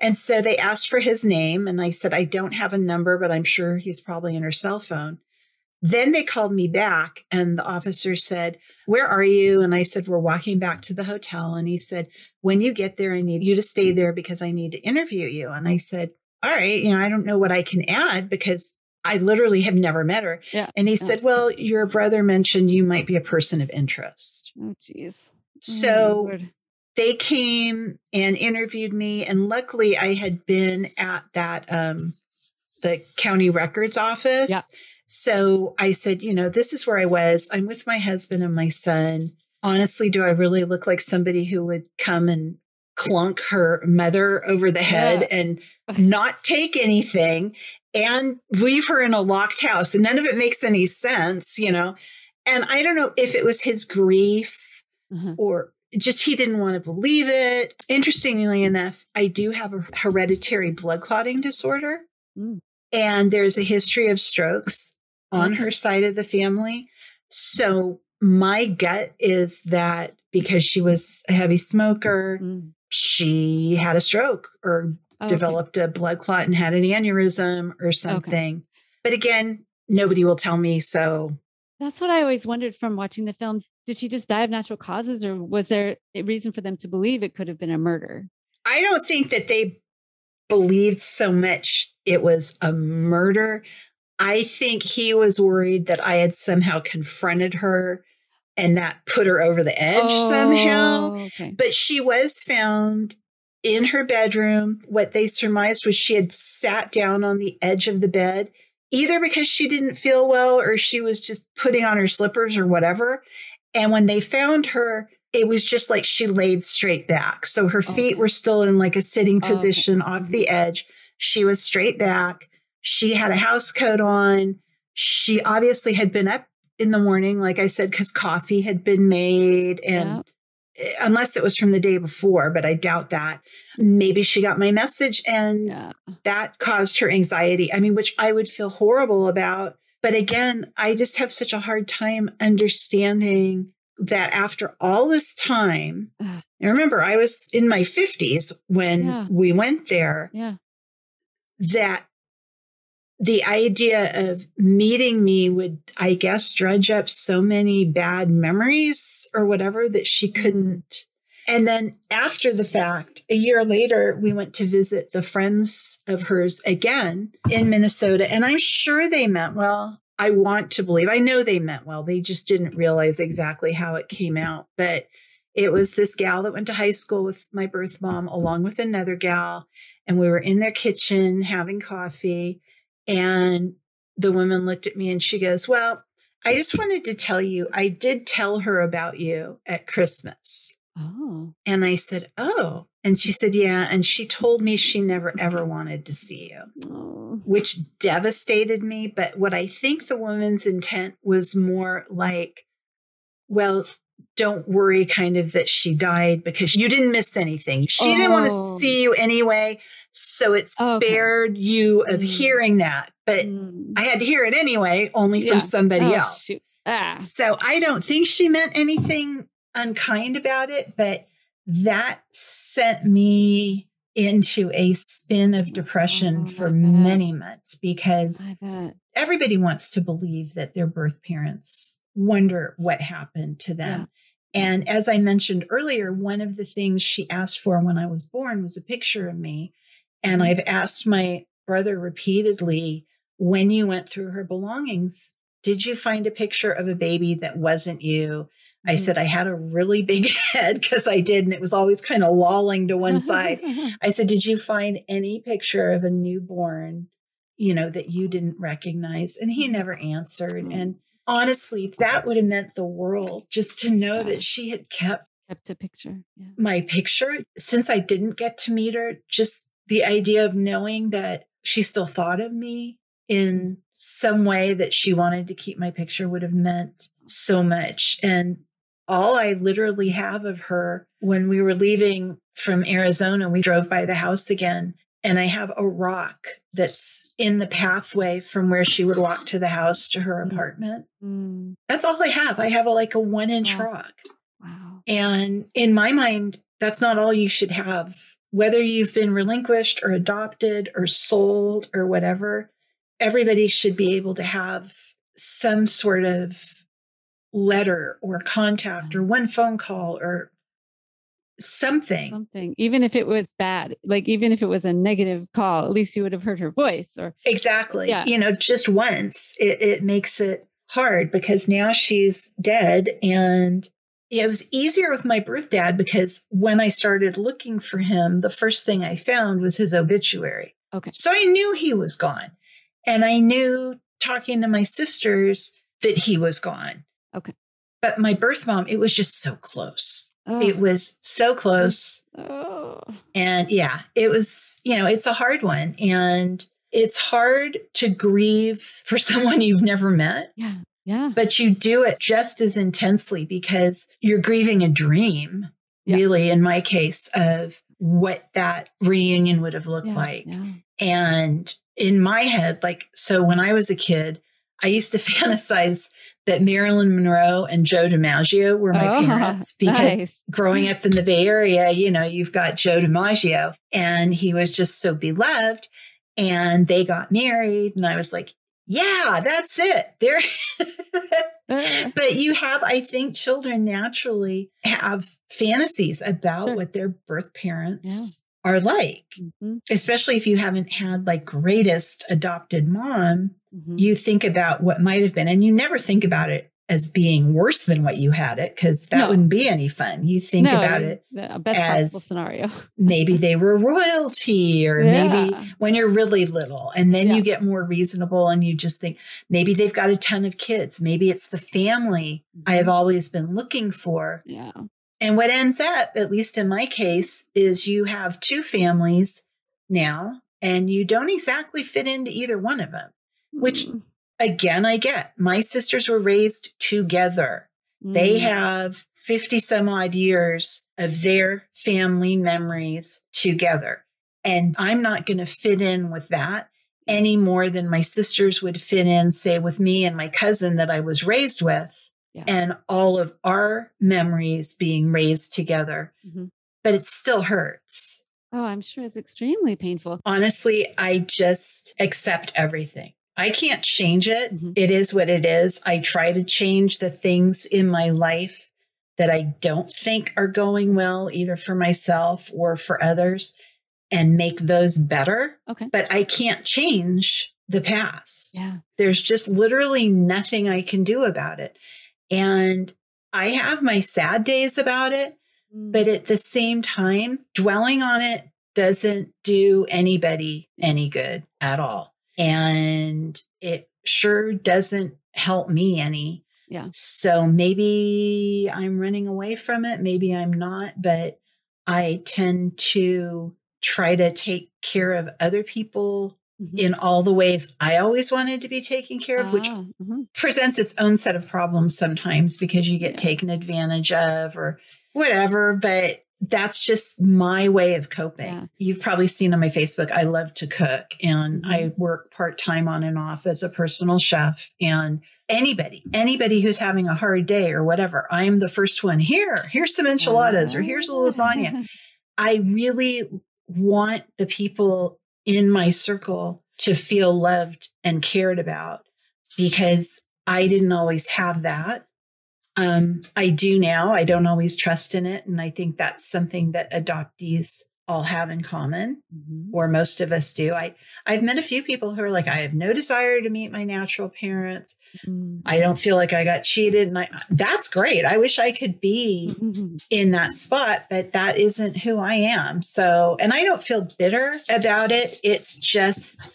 And so they asked for his name. And I said, I don't have a number, but I'm sure he's probably in her cell phone. Then they called me back and the officer said, Where are you? And I said, We're walking back to the hotel. And he said, When you get there, I need you to stay there because I need to interview you. And I said, All right, you know, I don't know what I can add because I literally have never met her. Yeah. And he Yeah. said, Well, your brother mentioned you might be a person of interest. Oh, jeez. Oh, So Lord. They came and interviewed me and luckily i had been at that um the county records office Yeah. so i said you know this is where i was i'm with my husband and my son honestly do i really look like somebody who would come and clunk her mother over the head Yeah. and <laughs> not take anything and leave her in a locked house and none of it makes any sense you know and i don't know if it was his grief Uh-huh. or just he didn't want to believe it. Interestingly enough, I do have a hereditary blood clotting disorder. Mm. And there's a history of strokes on Okay. her side of the family. So my gut is that because she was a heavy smoker, Mm. she had a stroke or Oh, okay. developed a blood clot and had an aneurysm or something. But again, nobody will tell me. So That's what I always wondered from watching the film. Did she just die of natural causes, or was there a reason for them to believe it could have been a murder? I don't think that they believed so much it was a murder. I think he was worried that I had somehow confronted her and that put her over the edge oh, somehow. Oh, Okay. But she was found in her bedroom. What they surmised was she had sat down on the edge of the bed, either because she didn't feel well or she was just putting on her slippers or whatever. And when they found her, it was just like she laid straight back. So her feet Okay. were still in like a sitting Oh, okay. position off the edge. She was straight back. She had a house coat on. She obviously had been up in the morning, like I said, because coffee had been made. And eh, unless it was from the day before, but I doubt that. Maybe she got my message and Yeah. that caused her anxiety. I mean, which I would feel horrible about. But again, I just have such a hard time understanding that after all this time, Ugh. and remember, I was in my 50s when Yeah. we went there, Yeah. that the idea of meeting me would, I guess, dredge up so many bad memories or whatever that she mm-hmm. couldn't. And then after the fact, a year later, we went to visit the friends of hers again in Minnesota. And I'm sure they meant well. I want to believe, I know they meant well. They just didn't realize exactly how it came out. But it was this gal that went to high school with my birth mom, along with another gal. And we were in their kitchen having coffee. And the woman looked at me and she goes, Well, I just wanted to tell you, I did tell her about you at Christmas. Oh. And I said, Oh. And she said, Yeah. And she told me she never ever wanted to see you, Oh. which devastated me. But what I think the woman's intent was more like, Well, don't worry, kind of that she died because you didn't miss anything. She didn't want Oh. to see you anyway. So it Okay. spared you of Mm. hearing that. But Mm. I had to hear it anyway, only Yeah. from somebody Oh, else. shoot. Ah. So I don't think she meant anything unkind about it, but that sent me into a spin of depression Oh, for many months because everybody wants to believe that their birth parents wonder what happened to them. And as I mentioned earlier, one of the things she asked for when I was born was a picture of me. And I've asked my brother repeatedly when you went through her belongings, did you find a picture of a baby that wasn't you? I Mhm. said I had a really big <laughs> head because I did, and it was always kind of lolling to one side. <laughs> I said, Did you find any picture of a newborn, you know, that you didn't recognize? And he never answered. Mm. And honestly, that would have meant the world just to know that she had kept Kept a picture. Yeah. my picture. Since I didn't get to meet her, just the idea of knowing that she still thought of me in some way that she wanted to keep my picture would have meant so much. And all I literally have of her when we were leaving from Arizona, we drove by the house again. And I have a rock that's in the pathway from where she would walk to the house to her Mm. apartment. Mm. That's all I have. I have a, like a one inch Wow. rock. Wow. And in my mind, that's not all you should have. Whether you've been relinquished or adopted or sold or whatever, everybody should be able to have some sort of letter or contact or mm-hmm. one phone call or something. Something. Even if it was bad, like even if it was a negative call, at least you would have heard her voice or Exactly. Yeah. You know, just once it, it makes it hard because now she's dead. And it was easier with my birth dad because when I started looking for him, the first thing I found was his obituary. Okay. So I knew he was gone. And I knew talking to my sisters that he was gone. Okay. But my birth mom, it was just so close. Oh, It was so close. oh. And yeah, it was, you know, it's a hard one. And it's hard to grieve for <laughs> someone you've never met, Yeah. Yeah. but you do it just as intensely because you're grieving a dream, Yeah. really, in my case, of what that reunion would have looked yeah, like. Yeah. And in my head, like, so when I was a kid, I used to <laughs> fantasize that Marilyn Monroe and Joe DiMaggio were my Oh, parents <laughs> because nice. growing up in the Bay Area, you know, you've got Joe DiMaggio and he was just so beloved. And they got married. And I was like, yeah, that's it. There. <laughs> Uh, but you have, I think, children naturally have fantasies about Sure. what their birth parents are like mhm, especially if you haven't had like greatest adopted mom, mhm. you think about what might have been, and you never think about it as being worse than what you had it because that No. wouldn't be any fun. You think No, about it, the best possible scenario. <laughs> maybe they were royalty, or maybe when you're really little, and then Yeah. you get more reasonable and you just think maybe they've got a ton of kids, maybe it's the family I have Mhm. always been looking for. Yeah. And what ends up, at least in my case, is you have two families now, and you don't exactly fit into either one of them. Which- Mm, Again, I get my sisters were raised together. They mm, have 50 some odd years of their family memories together. And I'm not going to fit in with that any more than my sisters would fit in, say, with me and my cousin that I was raised with, Yeah. and all of our memories being raised together. mhm. But it still hurts. Oh, I'm sure it's extremely painful. Honestly, I just accept everything. I can't change it. Mhm. It is what it is. I try to change the things in my life that I don't think are going well, either for myself or for others, and make those better. Okay. But I can't change the past. Yeah. There's just literally nothing I can do about it. And I have my sad days about it, Mm, but at the same time, dwelling on it doesn't do anybody any good at all. And it sure doesn't help me any. Yeah. So maybe I'm running away from it, maybe I'm not, but I tend to try to take care of other people mhm. in all the ways I always wanted to be taken care of, which Ah, mhm. presents its own set of problems sometimes because you get Yeah. taken advantage of or whatever. But that's just my way of coping. Yeah. You've probably seen on my Facebook, I love to cook and Mhm. I work part time on and off as a personal chef. And anybody, anybody who's having a hard day or whatever, I'm the first one here. Here's some enchiladas or here's a lasagna. <laughs> I really want the people in my circle to feel loved and cared about because I didn't always have that. Um, I do now. I don't always trust in it. And I think that's something that adoptees all have in common, Mhm. or most of us do. I, I've met a few people who are like, I have no desire to meet my natural parents. Mm. I don't feel like I got cheated. And I, that's great. I wish I could be Mhm. in that spot, but that isn't who I am. So, and I don't feel bitter about it. It's just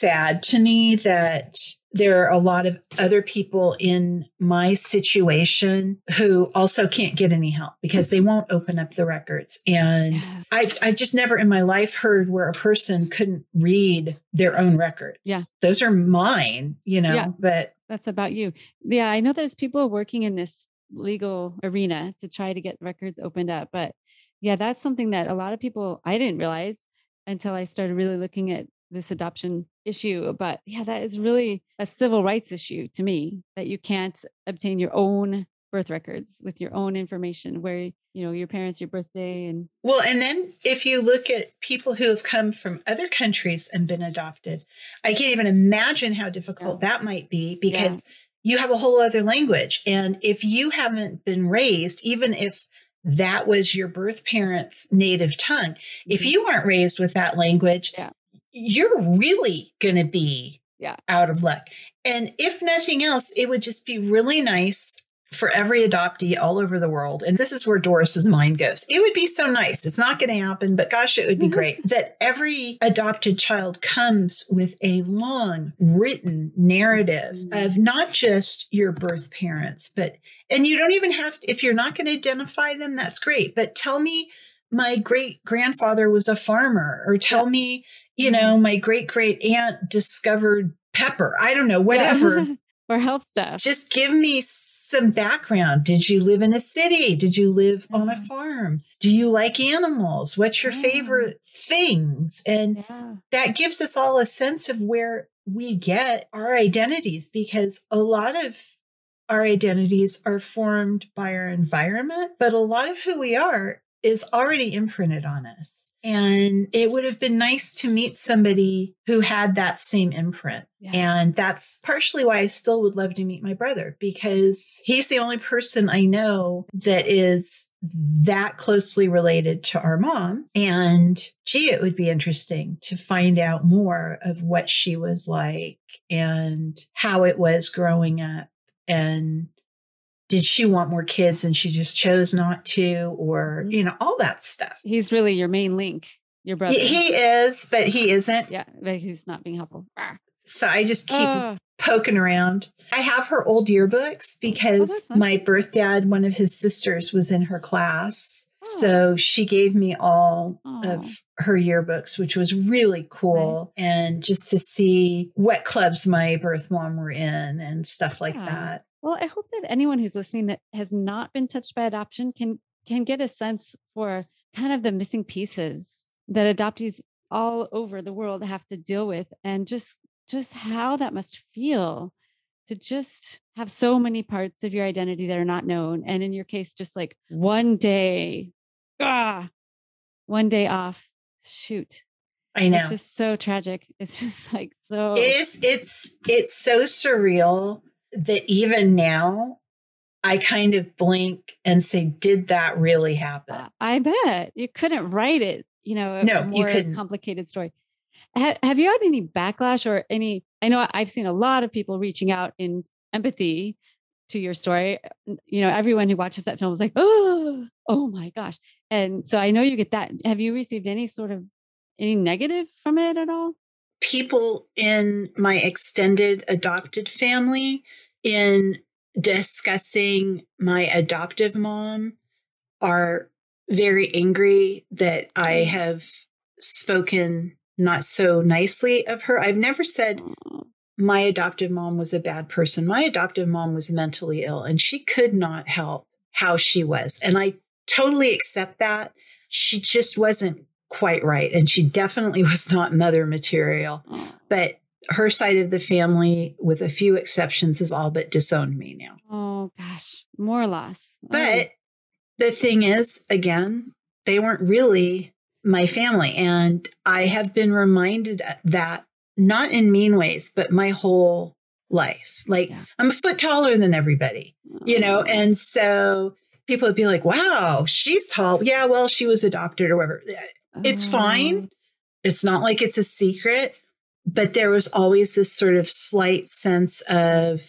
sad to me that there are a lot of other people in my situation who also can't get any help because they won't open up the records. And Yeah. I've, I've just never in my life heard where a person couldn't read their own records. Yeah. Those are mine, you know, Yeah. but That's about you. Yeah, I know there's people working in this legal arena to try to get records opened up. But yeah, that's something that a lot of people I didn't realize until I started really looking at this adoption issue. But yeah, that is really a civil rights issue to me that you can't obtain your own birth records with your own information where you know your parents your birthday and well and then if you look at people who have come from other countries and been adopted i can't even imagine how difficult yeah. that might be because yeah. you have a whole other language and if you haven't been raised even if that was your birth parents native tongue mm-hmm. if you aren't raised with that language yeah. You're really going to be yeah. out of luck and if nothing else it would just be really nice for every adoptee all over the world. And this is where Doris's mind goes. It would be so nice. It's not going to happen, but gosh, it would be great that every adopted child comes with a long written narrative mm-hmm. of not just your birth parents, but, and you don't even have, to, if you're not going to identify them, that's great. But tell me, my great grandfather was a farmer, or tell yeah. me, you know, my great great aunt discovered pepper. I don't know, whatever. Yeah. <laughs> or health stuff. Just give me some background. Did you live in a city? Did you live on a mm-hmm. farm? Do you like animals? What's your yeah. favorite things? And yeah. that gives us all a sense of where we get our identities because a lot of our identities are formed by our environment, but a lot of who we are is already imprinted on us. And it would have been nice to meet somebody who had that same imprint. Yeah. And that's partially why I still would love to meet my brother because he's the only person I know that is that closely related to our mom. And gee, it would be interesting to find out more of what she was like and how it was growing up and did she want more kids and she just chose not to or mm-hmm. you know all that stuff he's really your main link your brother he, he is but he isn't yeah but he's not being helpful so i just keep oh. poking around i have her old yearbooks because oh, my birth dad one of his sisters was in her class oh. so she gave me all of her yearbooks, which was really cool. Nice. And just to see what clubs my birth mom were in and stuff like yeah. that. Well, I hope that anyone who's listening that has not been touched by adoption can can get a sense for kind of the missing pieces that adoptees all over the world have to deal with and just just how that must feel to just have so many parts of your identity that are not known and in your case just like one day ah one day off shoot I know. It's just so tragic. It's just like so It is it's it's so surreal that even now I kind of blink and say, did that really happen? I bet you couldn't write it, you know, no, you couldn't. complicated story. Ha- have you had any backlash or any? I know I've seen a lot of people reaching out in empathy to your story. You know, everyone who watches that film is like, oh, oh my gosh. And so I know you get that. Have you received any sort of any negative from it at all? People in my extended adopted family in discussing my adoptive mom are very angry that I mm. have spoken not so nicely of her. I've never said my adoptive mom was a bad person. My adoptive mom was mentally ill and she could not help how she was. And I totally accept that. She just wasn't quite right. And she definitely <laughs> was not mother material. Oh. But her side of the family, with a few exceptions, has all but disowned me now. Oh, gosh, more loss. But oh. the thing is, again, they weren't really my family. And I have been reminded that not in mean ways, but my whole life. Like yeah. I'm a foot taller than everybody, you know? Oh. And so people would be like, wow, she's tall. Yeah, well, she was adopted or whatever. It's fine. Oh. It's not like it's a secret, but there was always this sort of slight sense of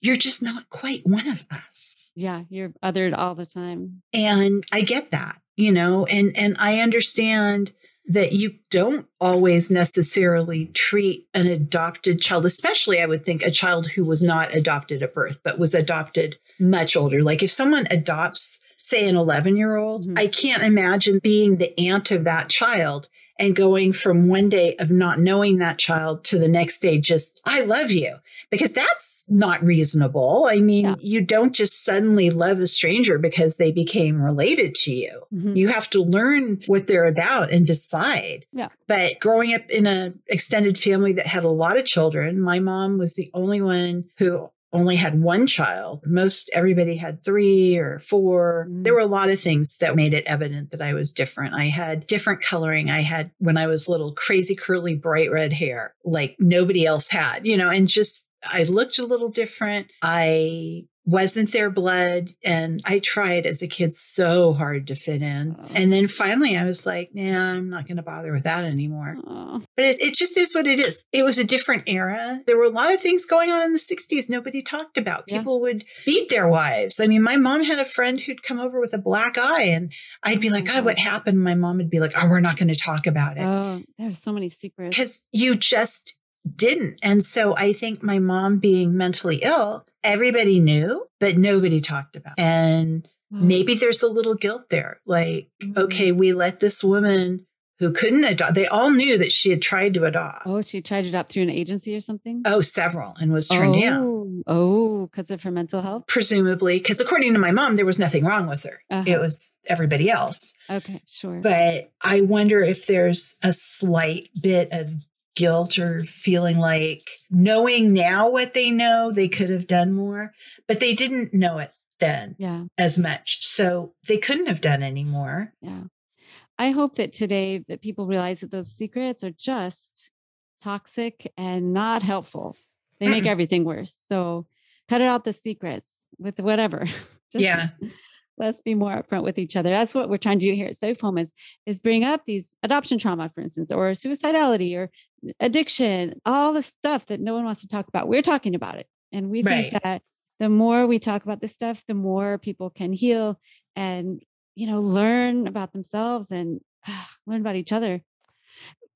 you're just not quite one of us. Yeah, you're othered all the time. And I get that, you know, and and I understand that you don't always necessarily treat an adopted child, especially I would think a child who was not adopted at birth, but was adopted much older. Like if someone adopts say an 11 year old, mm-hmm. I can't imagine being the aunt of that child and going from one day of not knowing that child to the next day just, I love you, because that's not reasonable. I mean, yeah. you don't just suddenly love a stranger because they became related to you. Mm-hmm. You have to learn what they're about and decide. Yeah. But growing up in an extended family that had a lot of children, my mom was the only one who only had one child. Most everybody had three or four. Mm. There were a lot of things that made it evident that I was different. I had different coloring. I had, when I was little, crazy curly, bright red hair like nobody else had, you know, and just I looked a little different. I wasn't their blood. And I tried as a kid so hard to fit in. Oh. And then finally I was like, nah, I'm not going to bother with that anymore. Oh, But it, it just is what it is. It was a different era. There were a lot of things going on in the 60s nobody talked about. Yeah. People would beat their wives. I mean, my mom had a friend who'd come over with a black eye, and I'd be like, God, what happened? My mom would be like, Oh, we're not going to talk about it oh, there's so many secrets. because you just didn't. And so I think my mom being mentally ill, everybody knew, but nobody talked about. it. And Oh. maybe there's a little guilt there. Like, Mhm. okay, we let this woman who couldn't adopt, they all knew that she had tried to adopt. Oh, she tried to adopt through an agency or something? Oh, several and was turned down. oh, oh, because of her mental health? Presumably, because according to my mom, there was nothing wrong with her. Uh-huh. It was everybody else. Okay, sure. But I wonder if there's a slight bit of guilt or feeling like knowing now what they know, they could have done more, but they didn't know it then yeah, as much. So they couldn't have done any more. yeah. I hope that today that people realize that those secrets are just toxic and not helpful. They make everything worse. So cut it out the secrets with whatever. <laughs> Just Yeah. Let's be more upfront with each other. That's what we're trying to do here at Safe Home is, is bring up these adoption trauma, for instance, or suicidality or addiction, all the stuff that no one wants to talk about. We're talking about it. And we think that the more we talk about this stuff, the more people can heal and, you know, learn about themselves and ah, learn about each other.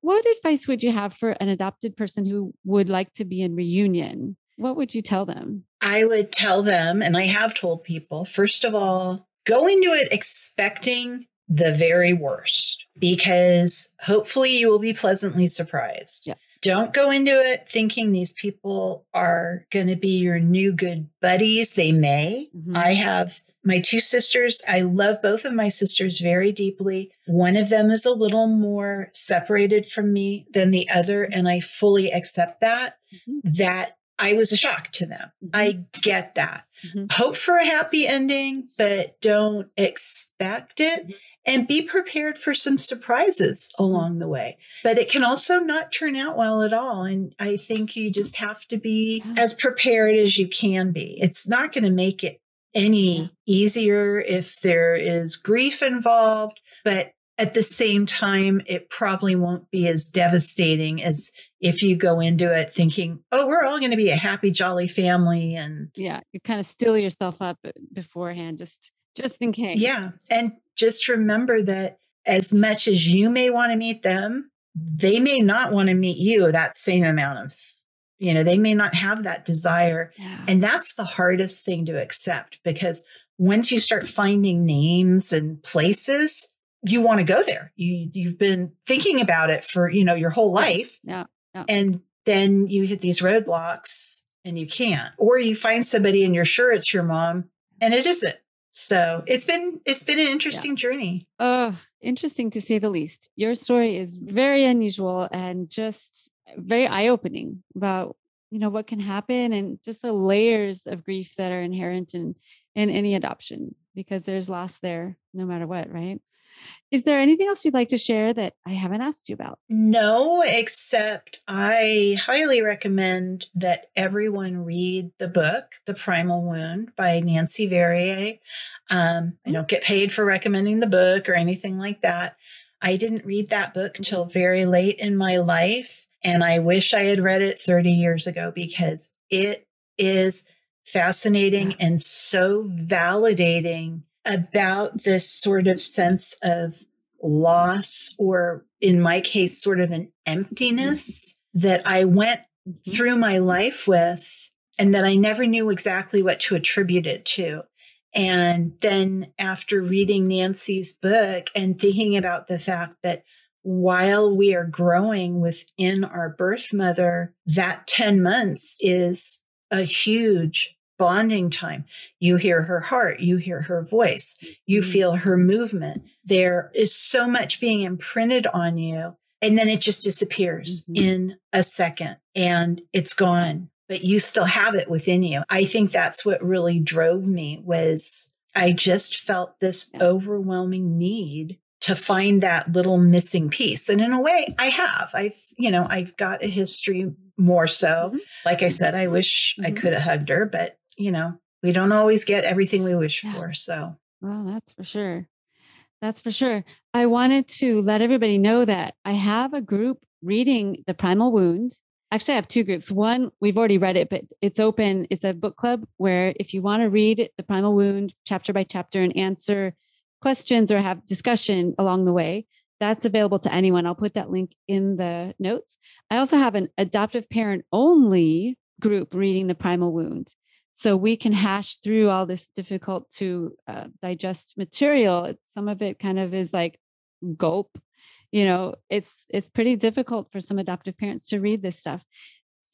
What advice would you have for an adopted person who would like to be in reunion? What would you tell them? I would tell them, and I have told people, first of all, go into it expecting the very worst because hopefully you will be pleasantly surprised. Yeah. Don't go into it thinking these people are going to be your new good buddies. They may. Mhm. I have my two sisters. I love both of my sisters very deeply. One of them is a little more separated from me than the other, and I fully accept that. Mhm. That I was a shock to them. Mm-hmm. I get that. Mhm. Hope for a happy ending, but don't expect it. Mm-hmm. And be prepared for some surprises mm-hmm. along the way. But it can also not turn out well at all. And I think you just have to be as prepared as you can be. It's not going to make it any easier if there is grief involved. But at the same time, it probably won't be as devastating as if you go into it thinking, oh, we're all going to be a happy, jolly family. And Yeah, you kind of still yourself up uh, beforehand, just just in case. yeah. And just remember that as much as you may want to meet them, they may not want to meet you that same amount of, you know, they may not have that desire. Yeah. And that's the hardest thing to accept because once you start finding names and places, you want to go there. You you've been thinking about it for, you know, your whole life. yeah, yeah. And then you hit these roadblocks and you can't. Or you find somebody and you're sure it's your mom and it isn't. So it's been it's been an interesting journey. Oh, interesting to say the least. Your story is very unusual and just very eye-opening about you know what can happen and just the layers of grief that are inherent in in any adoption because there's loss there no matter what, right? Is there anything else you'd like to share that I haven't asked you about? No, except I highly recommend that everyone read the book, The Primal Wound by Nancy Verrier. Um, I don't get paid for recommending the book or anything like that. I didn't read that book until very late in my life, and I wish I had read it 30 years ago because it is fascinating and so validating about this sort of sense of loss, or in my case, sort of an emptiness that I went Mhm. through my life with and that I never knew exactly what to attribute it to. And then after reading Nancy's book and thinking about the fact that while we are growing within our birth mother, that 10 months is a huge bonding time. You hear her heart, you hear her voice, you Mhm. feel her movement. There is so much being imprinted on you. And then it just disappears Mhm. in a second and it's gone. but you still have it within you. I think that's what really drove me was I just felt this overwhelming need to find that little missing piece. And in a way, I have. I've, you know, I've got a history more so. Mm-hmm. Like I said, I wish mm-hmm. I could have hugged her, but, you know, we don't always get everything we wish yeah. for. So, well, that's for sure. That's for sure. I wanted to let everybody know that I have a group reading The Primal Wounds. Actually, I have two groups. One, we've already read it, but it's open. It's a book club where if you want to read The Primal Wound chapter by chapter and answer questions or have discussion along the way, that's available to anyone. I'll put that link in the notes. I also have an adoptive parent only group reading the primal wound. So we can hash through all this difficult to uh, digest material. Some of it kind of is like gulp. You know, it's it's pretty difficult for some adoptive parents to read this stuff.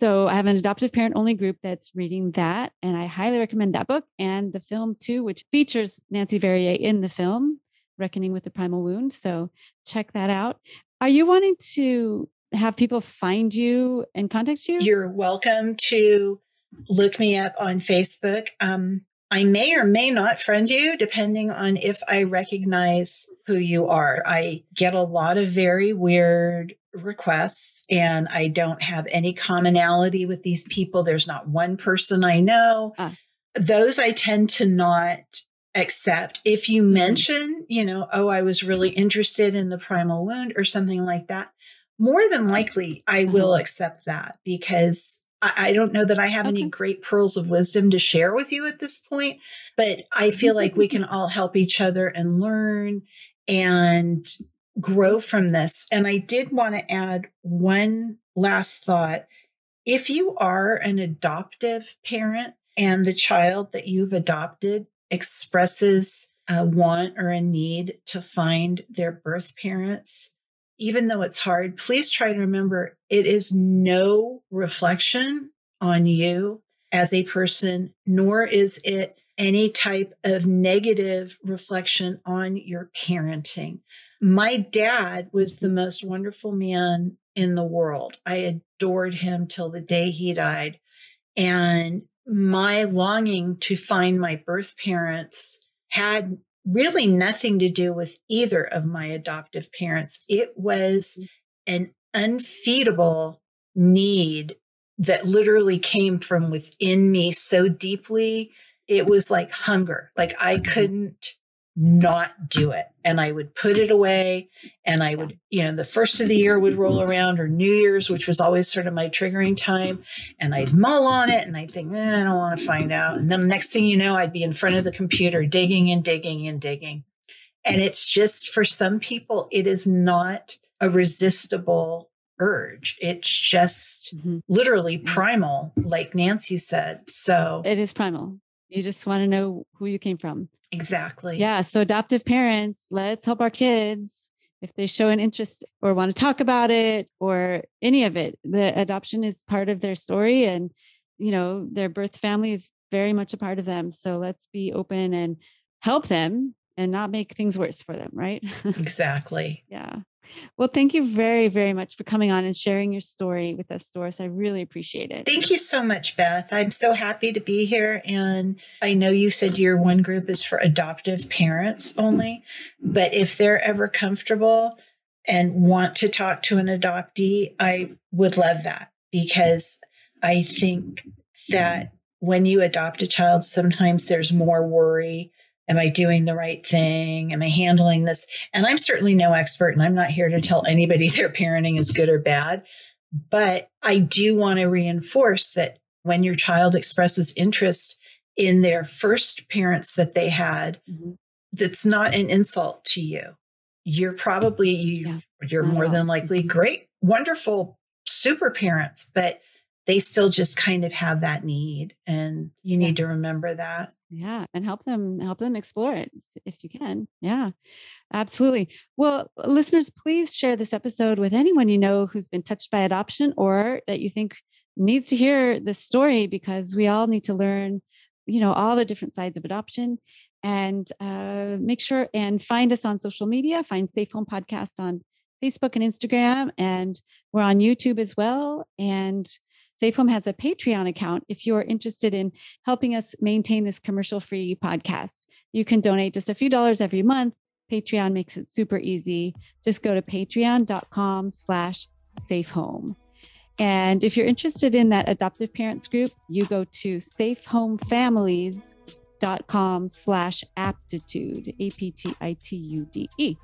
So I have an adoptive parent only group that's reading that. And I highly recommend that book and the film too, which features Nancy Verrier in the film, Reckoning with the Primal Wound. So check that out. Are you wanting to have people find you and contact you? You're welcome to look me up on Facebook. Um, I may or may not friend you depending on if I recognize who you are. I get a lot of very weird requests and I don't have any commonality with these people. There's not one person I know. Uh. Those I tend to not accept. If you mm-hmm. mention, you know, oh, I was really interested in the primal wound or something like that, more than likely I uh-huh. will accept that because I, I, don't know that I have okay. any great pearls of wisdom to share with you at this point, but I feel like we can all help each other and learn and grow from this. And I did want to add one last thought. If you are an adoptive parent and the child that you've adopted expresses a want or a need to find their birth parents, even though it's hard, please try to remember it is no reflection on you as a person, nor is it any type of negative reflection on your parenting. My dad was the most wonderful man in the world. I adored him till the day he died. And my longing to find my birth parents had really nothing to do with either of my adoptive parents. It was an unfeedable need that literally came from within me so deeply. It was like hunger. Like I mm-hmm. couldn't not do it. And I would put it away and I would, you know, the first of the year would roll around or New Year's, which was always sort of my triggering time. And I'd mull on it and I'd think, eh, I don't want to find out. And then the next thing you know, I'd be in front of the computer digging and digging and digging. And it's just for some people, it is not a resistible urge. It's just mm-hmm. literally primal, like Nancy said. So it is primal. You just want to know who you came from. Exactly. Yeah. So, adoptive parents, let's help our kids if they show an interest or want to talk about it or any of it. The adoption is part of their story, and you know their birth family is very much a part of them. So let's be open and help them and not make things worse for them, right? <laughs> Exactly. yeah. Well, thank you very, very much for coming on and sharing your story with us, Doris. I really appreciate it. Thank you so much, Beth. I'm so happy to be here. And I know you said your one group is for adoptive parents only, but if they're ever comfortable and want to talk to an adoptee, I would love that because I think that when you adopt a child, sometimes there's more worry Am I doing the right thing? Am I handling this? And I'm certainly no expert, and I'm not here to tell anybody <laughs> their parenting is good or bad. But I do want to reinforce that when your child expresses interest in their first parents that they had, mm-hmm. that's not an insult to you. You're probably you, yeah, you're more than likely mm-hmm. great, wonderful, super parents, but they still just kind of have that need, and you need yeah. to remember that yeah and help them help them explore it if you can yeah absolutely well listeners please share this episode with anyone you know who's been touched by adoption or that you think needs to hear this story because we all need to learn you know all the different sides of adoption and uh, make sure and find us on social media find safe home podcast on Facebook and Instagram, and we're on YouTube as well. And Safe Home has a Patreon account. If you're interested in helping us maintain this commercial free podcast, you can donate just a few dollars every month. Patreon makes it super easy. Just go to patreon.com slash safe home. And if you're interested in that adoptive parents group, you go to safehomefamilies.com slash aptitude, A-P-T-I-T-U-D-E.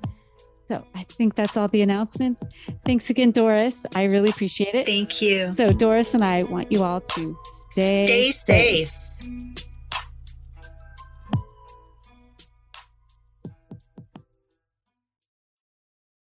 So I think that's all the announcements. Thanks again, Doris. I really appreciate it. Thank you. So Doris and I want you all to stay, stay safe. safe.